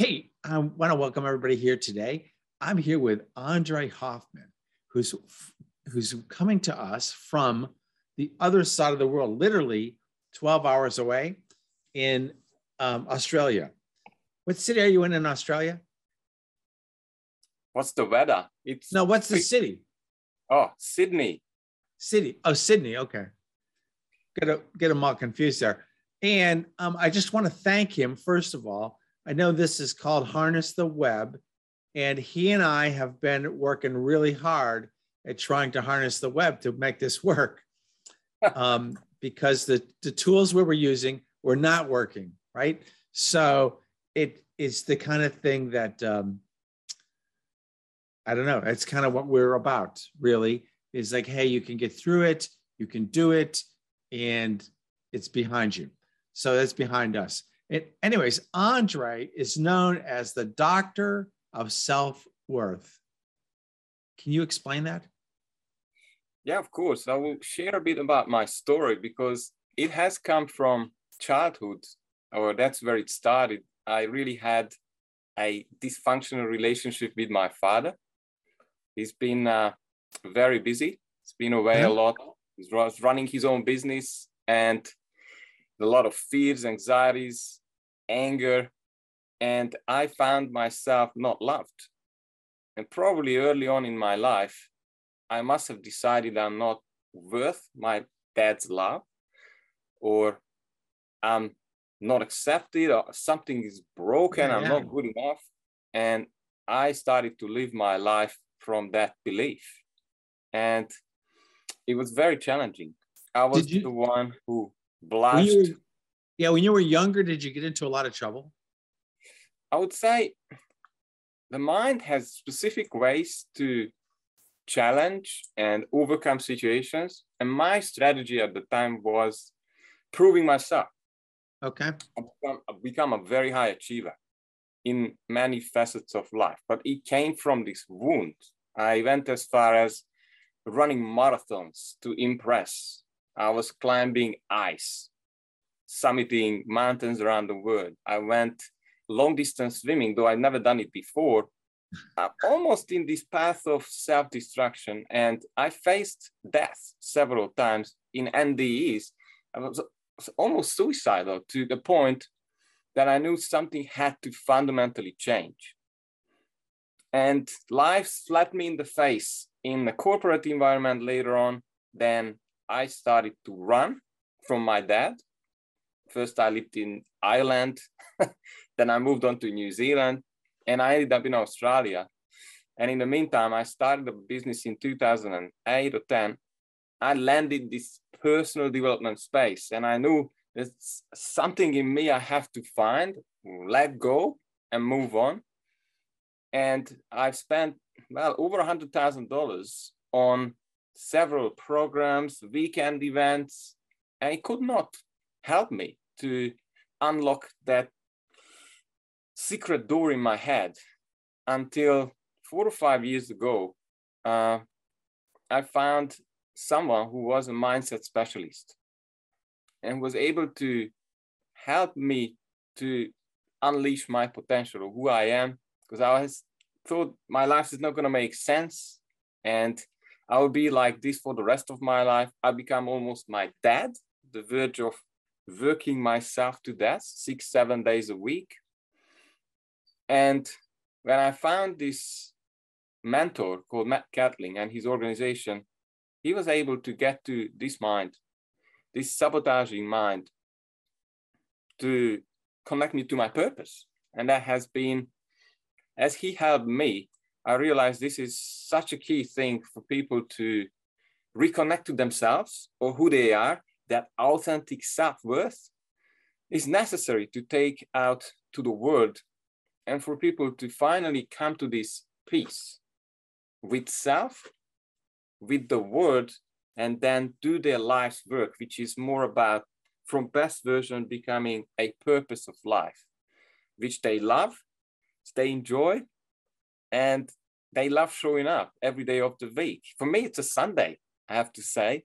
Hey, I want to welcome everybody here today. I'm here with Andre Hoffman, who's who's coming to us from the other side of the world, literally 12 hours away in um, Australia. What city are you in in Australia? What's the weather? It's no. What's the city? Oh, Sydney. City. Oh, Sydney. Okay. Get a get them all confused there. And um, I just want to thank him first of all. I know this is called Harness the Web, and he and I have been working really hard at trying to harness the web to make this work. um, because the, the tools we were using were not working, right? So it is the kind of thing that um, I don't know. It's kind of what we're about, really. Is like, hey, you can get through it, you can do it, and it's behind you. So that's behind us. It, anyways, Andre is known as the doctor of self worth. Can you explain that? Yeah, of course. I will share a bit about my story because it has come from childhood, or that's where it started. I really had a dysfunctional relationship with my father. He's been uh, very busy. He's been away a lot. He was running his own business and a lot of fears, anxieties, anger. And I found myself not loved. And probably early on in my life, I must have decided I'm not worth my dad's love or I'm not accepted or something is broken, yeah, I'm not good enough. And I started to live my life from that belief. And it was very challenging. I was you, the one who blushed. Were, yeah, when you were younger, did you get into a lot of trouble? I would say the mind has specific ways to challenge and overcome situations. And my strategy at the time was proving myself. Okay. I've become, I've become a very high achiever in many facets of life, but it came from this wound. I went as far as running marathons to impress. I was climbing ice, summiting mountains around the world. I went long distance swimming, though I'd never done it before, uh, almost in this path of self destruction. And I faced death several times in NDEs. I was, was almost suicidal to the point that I knew something had to fundamentally change. And life slapped me in the face in the corporate environment later on. Then I started to run from my dad. First, I lived in Ireland. then I moved on to New Zealand and I ended up in Australia. And in the meantime, I started a business in 2008 or 10. I landed this personal development space, and I knew there's something in me I have to find, let go, and move on. And I've spent well over a hundred thousand dollars on several programs, weekend events, and it could not help me to unlock that secret door in my head until four or five years ago. Uh, I found someone who was a mindset specialist and was able to help me to unleash my potential of who I am because I was thought my life is not going to make sense and I will be like this for the rest of my life. I become almost my dad, the verge of working myself to death six, seven days a week. And when I found this mentor called Matt Catling and his organization, he was able to get to this mind, this sabotaging mind, to connect me to my purpose. And that has been, as he helped me, I realized this is such a key thing for people to reconnect to themselves or who they are, that authentic self worth is necessary to take out to the world and for people to finally come to this peace with self, with the world, and then do their life's work, which is more about from best version becoming a purpose of life, which they love, they enjoy, and they love showing up every day of the week. For me, it's a Sunday, I have to say.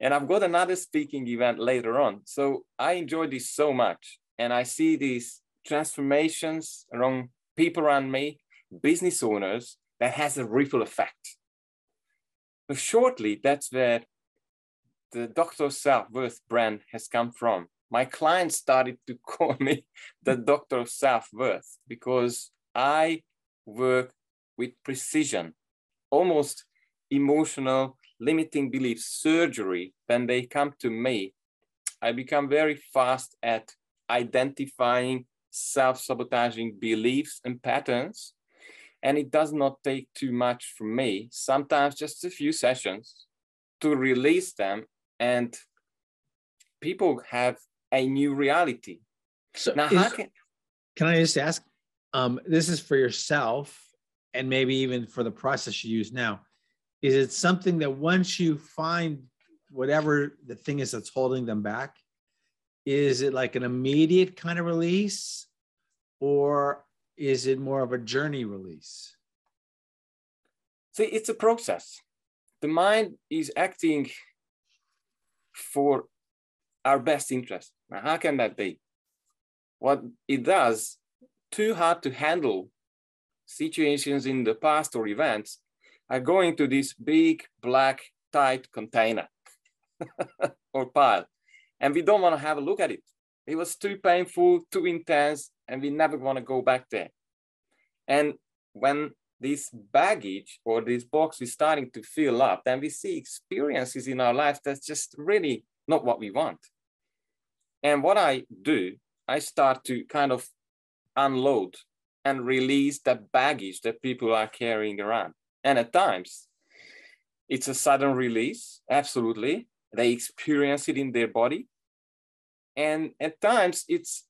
And I've got another speaking event later on. So I enjoy this so much. And I see these transformations around people around me, business owners, that has a ripple effect. Shortly, that's where the Dr. Self-Worth brand has come from. My clients started to call me the Doctor of Self-Worth because I work with precision, almost emotional limiting belief surgery. When they come to me, I become very fast at identifying self-sabotaging beliefs and patterns. And it does not take too much from me, sometimes just a few sessions to release them and people have a new reality. So now, is, can, can I just ask? Um, this is for yourself and maybe even for the process you use now. Is it something that once you find whatever the thing is that's holding them back, is it like an immediate kind of release or is it more of a journey release? See, it's a process. The mind is acting for our best interest. Now, how can that be? What it does, too hard to handle situations in the past or events are going to this big, black, tight container or pile. And we don't want to have a look at it. It was too painful, too intense, and we never want to go back there. And when this baggage or this box is starting to fill up, then we see experiences in our life that's just really not what we want. And what I do, I start to kind of unload and release the baggage that people are carrying around. And at times, it's a sudden release, absolutely. They experience it in their body. And at times, it's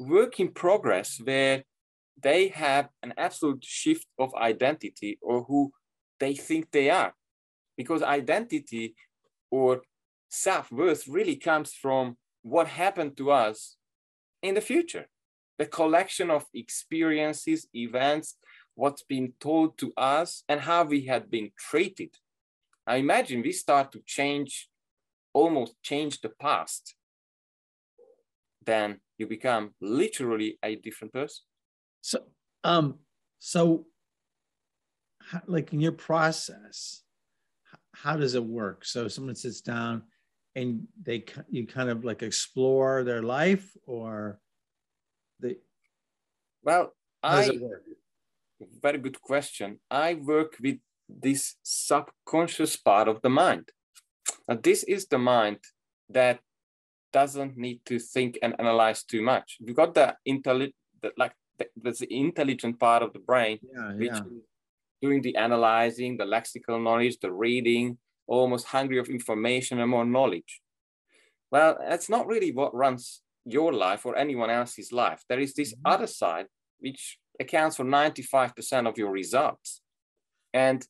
work in progress where they have an absolute shift of identity or who they think they are. Because identity or self worth really comes from what happened to us in the future. The collection of experiences, events, what's been told to us, and how we had been treated. I imagine we start to change, almost change the past. Then you become literally a different person. So, um, so like in your process, how does it work? So someone sits down and they you kind of like explore their life, or the Well, I. Very good question. I work with this subconscious part of the mind. Now, this is the mind that doesn't need to think and analyze too much. You've got the intelligent, like that's the intelligent part of the brain, yeah, which yeah. doing the analyzing, the lexical knowledge, the reading, almost hungry of information and more knowledge. Well, that's not really what runs your life or anyone else's life. There is this mm-hmm. other side which accounts for 95% of your results. And,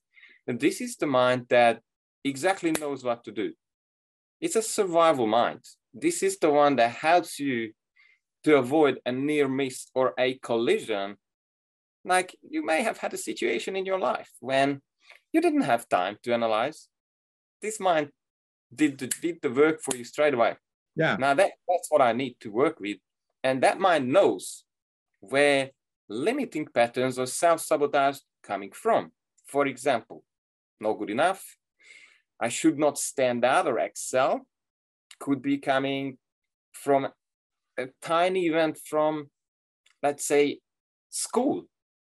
this is the mind that exactly knows what to do. It's a survival mind. This is the one that helps you to avoid a near miss or a collision, like you may have had a situation in your life when you didn't have time to analyze. This mind did the, did the work for you straight away. Yeah. Now that, that's what I need to work with. And that mind knows where limiting patterns or self-sabotage coming from. For example, not good enough. I should not stand out or excel could be coming from a tiny event from, let's say, school.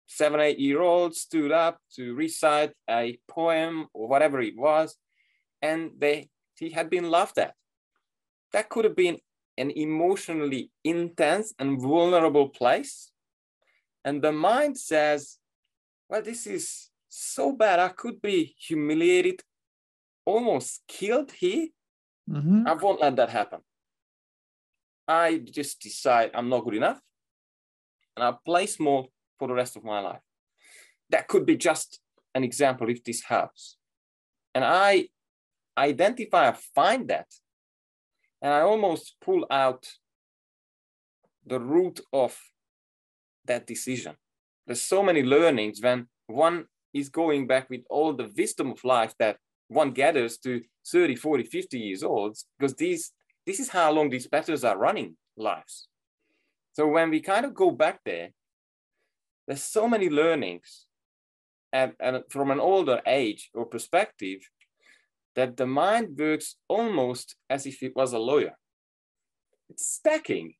Seven, eight year old stood up to recite a poem or whatever it was, and they he had been laughed at. That could have been an emotionally intense and vulnerable place. And the mind says, well, this is so bad. I could be humiliated, almost killed here. Mm-hmm. I won't let that happen. I just decide I'm not good enough and I play small for the rest of my life. That could be just an example if this helps. And I identify, I find that, and I almost pull out the root of that decision. There's so many learnings when one is going back with all the wisdom of life that one gathers to 30, 40, 50 years old, because these this is how long these patterns are running lives. So when we kind of go back there, there's so many learnings and, and from an older age or perspective that the mind works almost as if it was a lawyer. It's stacking.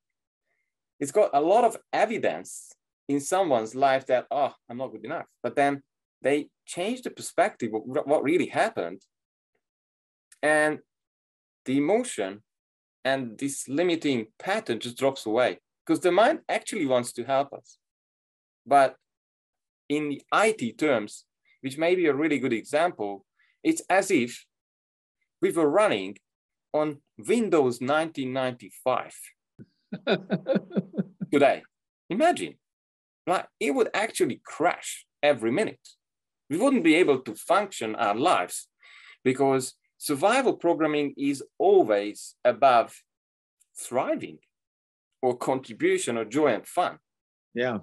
It's got a lot of evidence in someone's life that, oh, I'm not good enough. But then they change the perspective of what really happened. And the emotion and this limiting pattern just drops away because the mind actually wants to help us. But in the IT terms, which may be a really good example, it's as if we were running on Windows 1995 today. Imagine, like it would actually crash every minute. We wouldn't be able to function our lives because survival programming is always above thriving or contribution or joy and fun. Yeah.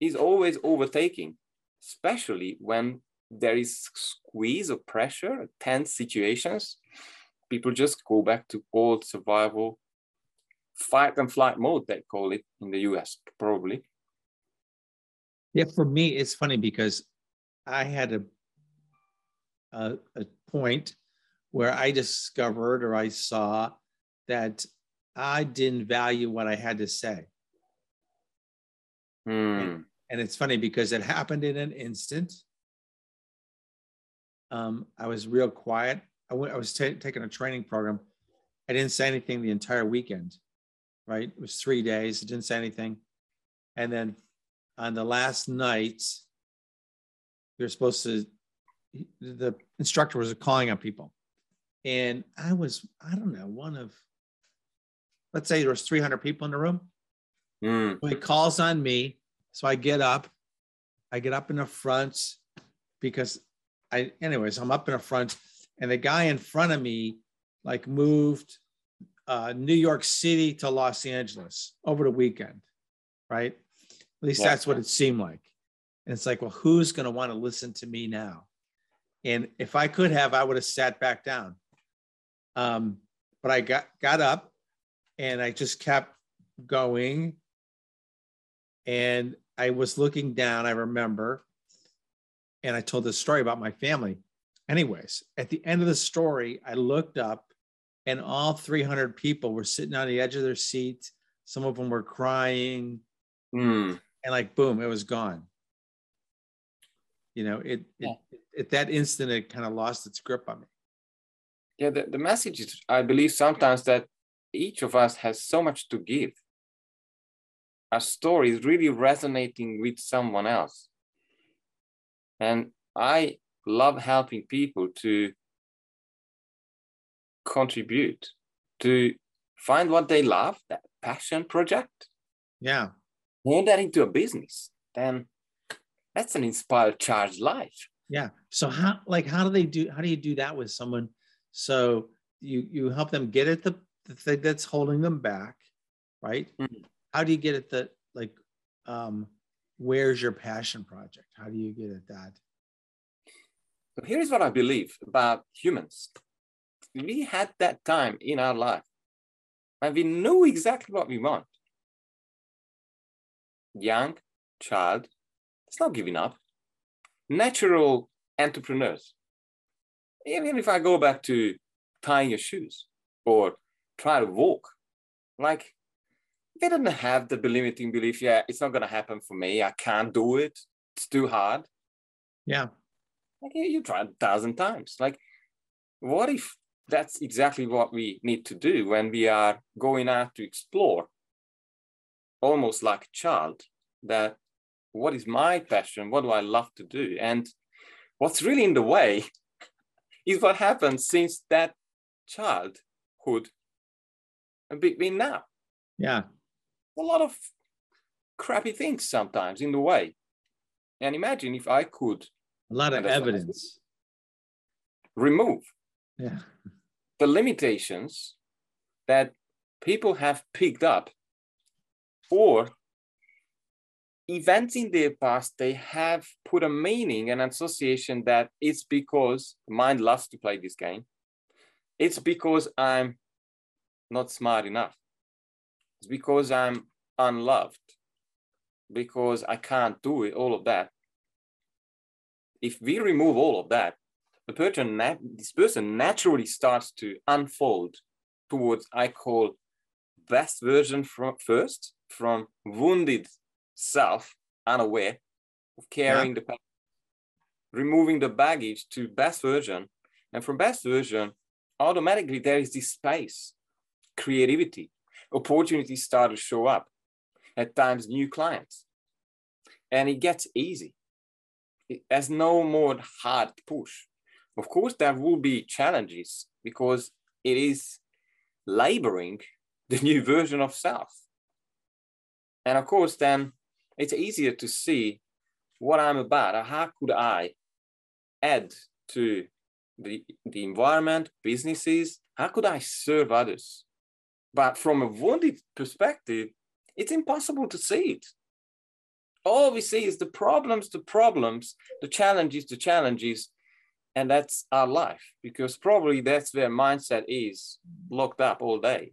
Is always overtaking, especially when there is squeeze or pressure, tense situations. People just go back to old survival, fight and flight mode, they call it in the US, probably. Yeah, for me, it's funny because I had a, a, a point where I discovered or I saw that I didn't value what I had to say. Mm. And, and, it's funny because it happened in an instant. Um, I was real quiet. I, went, I was t- taking a training program. I didn't say anything the entire weekend, right? It was three days. I didn't say anything. And then on the last night, you're supposed to, the instructor was calling on people. And I was, I don't know, one of, let's say there was 300 people in the room. Mm. So he calls on me. So I get up. I get up in the front because I, anyways, I'm up in the front and the guy in front of me like moved uh, New York City to Los Angeles over the weekend, right? At least yeah. that's what it seemed like. And it's like, well, who's going to want to listen to me now? And if I could have, I would have sat back down. Um, but I got got up and I just kept going. And I was looking down, I remember, and I told this story about my family. Anyways, at the end of the story, I looked up and all 300 people were sitting on the edge of their seat. Some of them were crying. Mm. And like, boom, it was gone. You know, it, yeah. it at that instant, it kind of lost its grip on me. Yeah, the, the message is, I believe sometimes that each of us has so much to give. Our story is really resonating with someone else. And I love helping people to contribute, to find what they love, that passion project. Yeah. Turn that into a business. Then that's an inspired charged life. Yeah. So how like how do they do how do you do that with someone? So you you help them get at the, the thing that's holding them back, right? Mm-hmm. How do you get at the like um where's your passion project? How do you get at that? So here's what I believe about humans. We had that time in our life and we know exactly what we want. Young, child, it's not giving up. Natural entrepreneurs. Even if I go back to tying your shoes or try to walk, like they do not have the limiting belief, yeah, it's not going to happen for me. I can't do it. It's too hard. Yeah. Like you try a thousand times. Like, what if that's exactly what we need to do when we are going out to explore? Almost like a child, that what is my passion? What do I love to do? And what's really in the way is what happens since that childhood and between now. Yeah a lot of crappy things sometimes in the way. And imagine if I could a lot of evidence remove yeah. the limitations that people have picked up or events in their past they have put a meaning and association that it's because mind loves to play this game. It's because i'm not smart enough. It's because I'm unloved. Because I can't do it, all of that. If we remove all of that, the person, this person naturally starts to unfold towards I call best version from first, from wounded self, unaware of carrying yeah. the removing the baggage to best version, and from best version, automatically there is this space, creativity, opportunities start to show up. At times, new clients, and it gets easy. It has no more hard push. Of course, there will be challenges because it is laboring the new version of self. And of course, then it's easier to see what I'm about. How could I add to the, the environment, businesses? How could I serve others? But from a wounded perspective, it's impossible to see it. All we see is the problems, the problems, the challenges, the challenges, and that's our life because probably that's where mindset is locked up all day.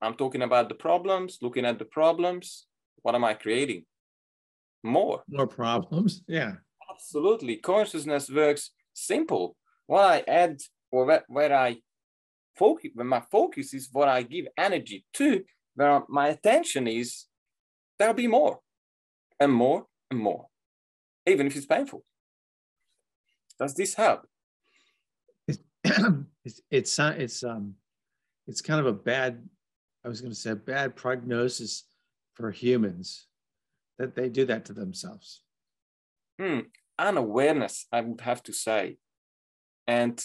I'm talking about the problems, looking at the problems. What am I creating? More. More problems. Yeah. Absolutely. Consciousness works simple. What I add or where, where I focus, when my focus is what I give energy to, where my attention is, there'll be more and more and more, even if it's painful. Does this help? It's it's it's, it's um it's kind of a bad I was going to say bad prognosis for humans that they do that to themselves. Hmm. Unawareness, I would have to say, and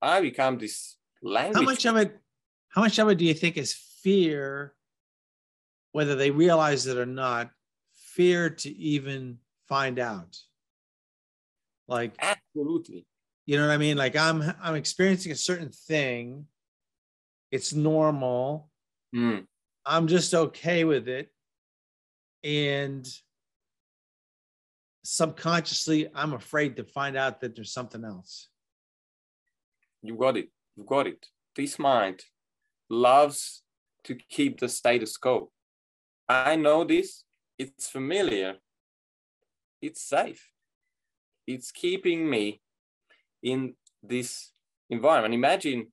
I become this language. How much of it? How much of it do you think is fear, whether they realize it or not? Fear to even find out. Like absolutely. You know what I mean? Like I'm I'm experiencing a certain thing. It's normal. Mm. I'm just okay with it. And subconsciously, I'm afraid to find out that there's something else. You got it. You got it. This mind loves to keep the status quo. I know this. It's familiar. It's safe it's keeping me in this environment. Imagine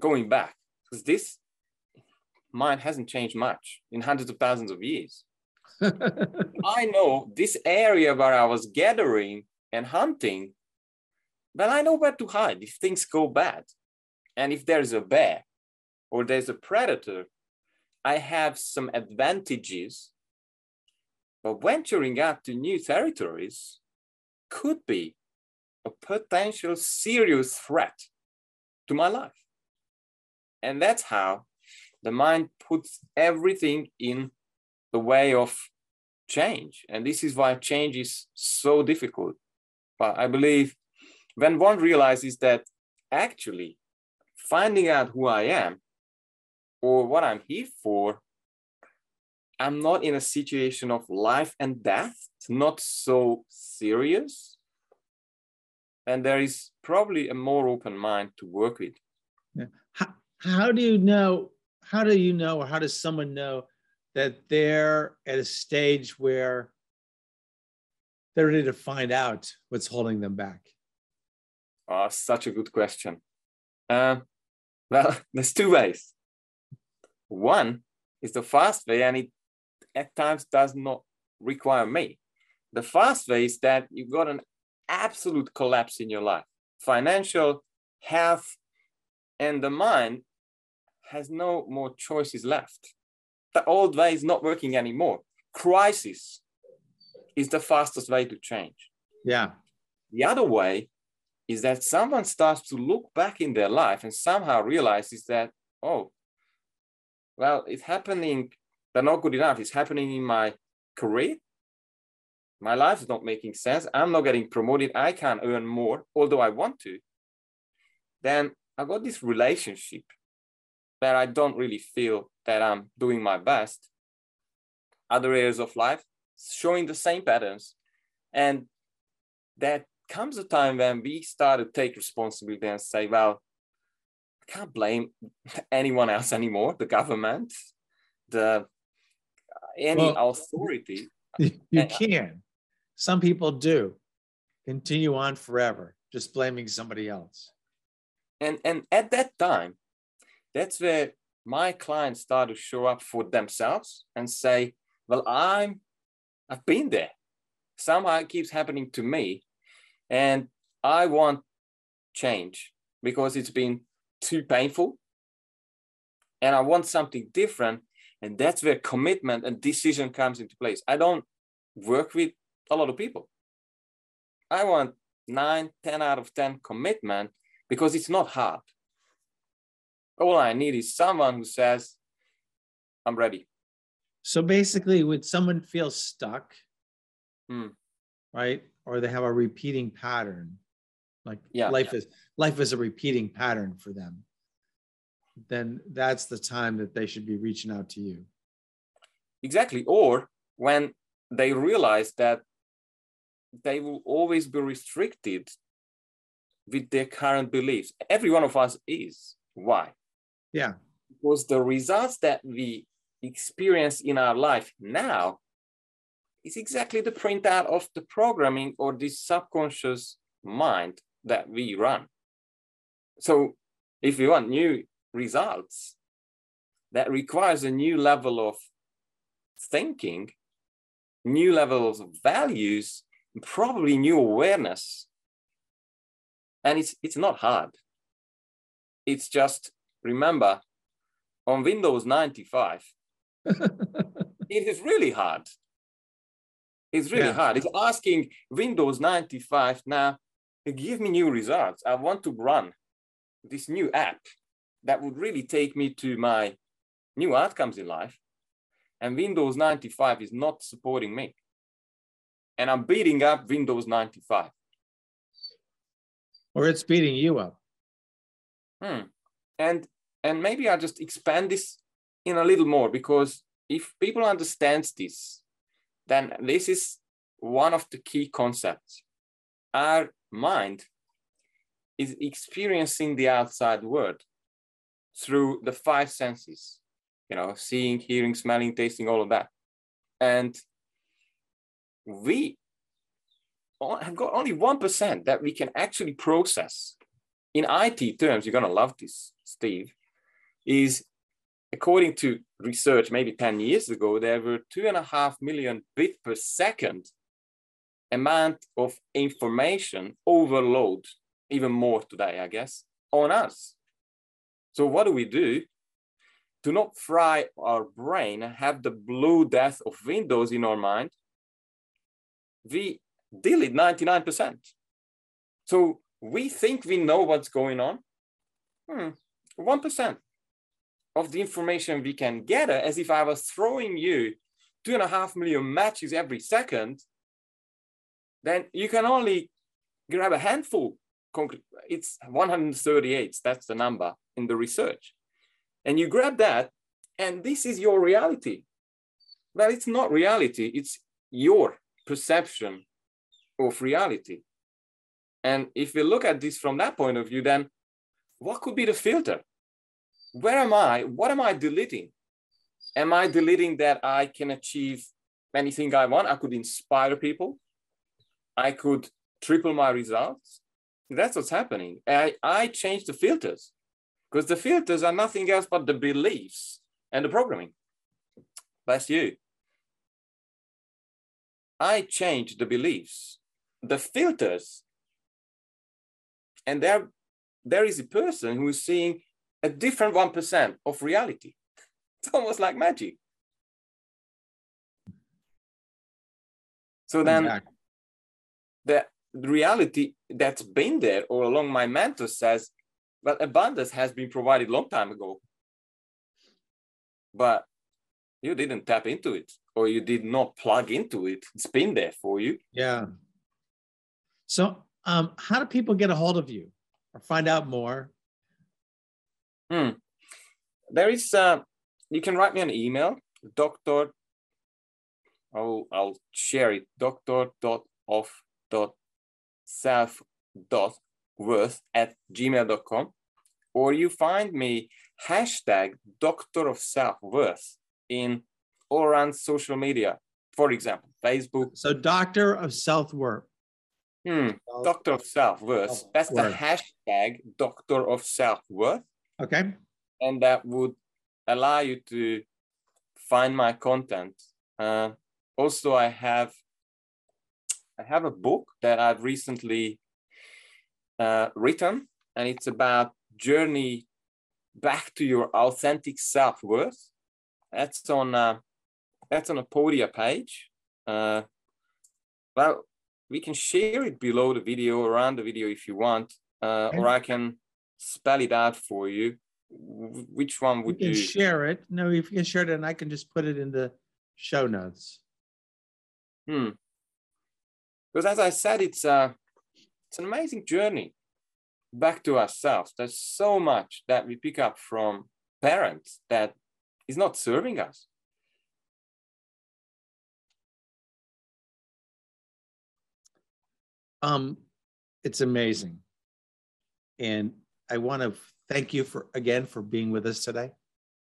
going back, because this mind hasn't changed much in hundreds of thousands of years. I know this area where I was gathering and hunting, but I know where to hide if things go bad. And if there's a bear or there's a predator, I have some advantages. But venturing out to new territories, could be a potential serious threat to my life. And that's how the mind puts everything in the way of change. And this is why change is so difficult. But I believe when one realizes that actually finding out who I am or what I'm here for, I'm not in a situation of life and death it's not so serious. And there is probably a more open mind to work with. Yeah. How, how do you know? How do you know, or how does someone know that they're at a stage where they're ready to find out what's holding them back? Oh, such a good question. Uh, well, there's two ways. One is the fast way, and it at times does not require me. The fast way is that you've got an absolute collapse in your life, financial, health, and the mind has no more choices left. The old way is not working anymore. Crisis is the fastest way to change. Yeah. The other way is that someone starts to look back in their life and somehow realizes that, oh, well, it's happening, they're not good enough. It's happening in my career, my life is not making sense, I'm not getting promoted, I can't earn more, although I want to, then I got this relationship that I don't really feel that I'm doing my best. Other areas of life showing the same patterns. And that comes a time when we start to take responsibility and say, well, I can't blame anyone else anymore, the government. the uh, any Well- authority. You can. Some people do. Continue on forever, just blaming somebody else. And and at that time, that's where my clients start to show up for themselves and say, Well, I'm I've been there. Somehow it keeps happening to me. And I want change because it's been too painful. And I want something different. And that's where commitment and decision comes into place. I don't work with a lot of people. I want nine, 10 out of 10 commitment because it's not hard. All I need is someone who says, I'm ready. So basically, when someone feels stuck, Hmm. right, or they have a repeating pattern, like Yeah, life is life is a repeating pattern for them, then that's the time that they should be reaching out to you. Exactly. Or when they realize that they will always be restricted with their current beliefs. Every one of us is. Why? Yeah. Because the results that we experience in our life now is exactly the printout of the programming or the subconscious mind that we run. So if we want new results, that requires a new level of thinking, new levels of values, probably new awareness. And it's it's not hard. It's just remember on Windows 95, it is really hard. It's really Yeah. hard. It's asking Windows 95 now, give me new results. I want to run this new app that would really take me to my new outcomes in life. And Windows 95 is not supporting me. And I'm beating up Windows 95. or it's beating you up. Hmm. And and maybe I just expand this in a little more because if people understands this, then this is one of the key concepts. Our mind is experiencing the outside world through the five senses, you know, seeing, hearing, smelling, tasting, all of that. And we have got only 1% that we can actually process in IT terms, you're going to love this, Steve, is according to research maybe 10 years ago, there were two and a half million bit per second amount of information overload, even more today, I guess, on us. So what do we do? To not fry our brain, have the blue death of Windows in our mind, we delete 99%. So we think we know what's going on. Hmm, 1% of the information we can gather, as if I was throwing you two and a half million matches every second, then you can only grab a handful. It's 138, that's the number in the research. And you grab that, and this is your reality. Well, it's not reality, it's your perception of reality. And if we look at this from that point of view, then what could be the filter? Where am I? What am I deleting? Am I deleting that I can achieve anything I want? I could inspire people. I could triple my results. That's what's happening. I, I change the filters because the filters are nothing else but the beliefs and the programming. That's you. I change the beliefs, the filters and there there is a person who is seeing a different 1% of reality. It's almost like magic. So then Exactly. the reality that's been there all along my mentor says well abundance has been provided long time ago. But you didn't tap into it or you did not plug into it. It's been there for you. Yeah. So, um, how do people get a hold of you or find out more? Hmm. There is, uh, you can write me an email, doctor, I'll, I'll share it, doctor dot of dot self dot worth at gmail.com, or you find me hashtag doctor of self worth in all around social media. For example, Facebook. So, doctor of self worth. Hmm. Doctor of self worth. That's the hashtag Doctor of self worth. Okay. And that would allow you to find my content. Uh, also, I have I have a book that I've recently uh, written, and it's about journey back to your authentic self worth. That's on uh, that's on a Podia page. Uh, well, we can share it below the video, around the video if you want, uh, or I can spell it out for you. Which one would you? You share it? No, if you can share it, and I can just put it in the show notes. Hmm. Because as I said, it's a uh, it's an amazing journey back to ourselves. There's so much that we pick up from parents that is not serving us. Um, it's amazing. And I want to thank you for again for being with us today.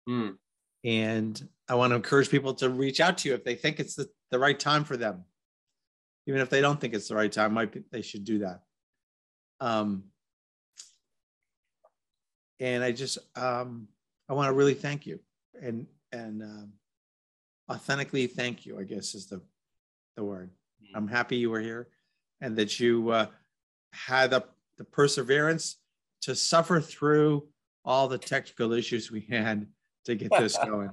Mm. And I want to encourage people to reach out to you if they think it's the, the right time for them. Even if they don't think it's the right time, might be, they should do that. Um, and I just um, I want to really thank you and and um, authentically thank you. I guess is the the word. Mm-hmm. I'm happy you were here, and that you uh, had the the perseverance to suffer through all the technical issues we had to get this going.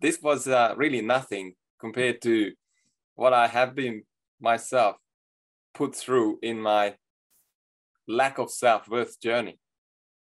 this was uh, really nothing compared to what I have been myself put through in my lack of self worth journey.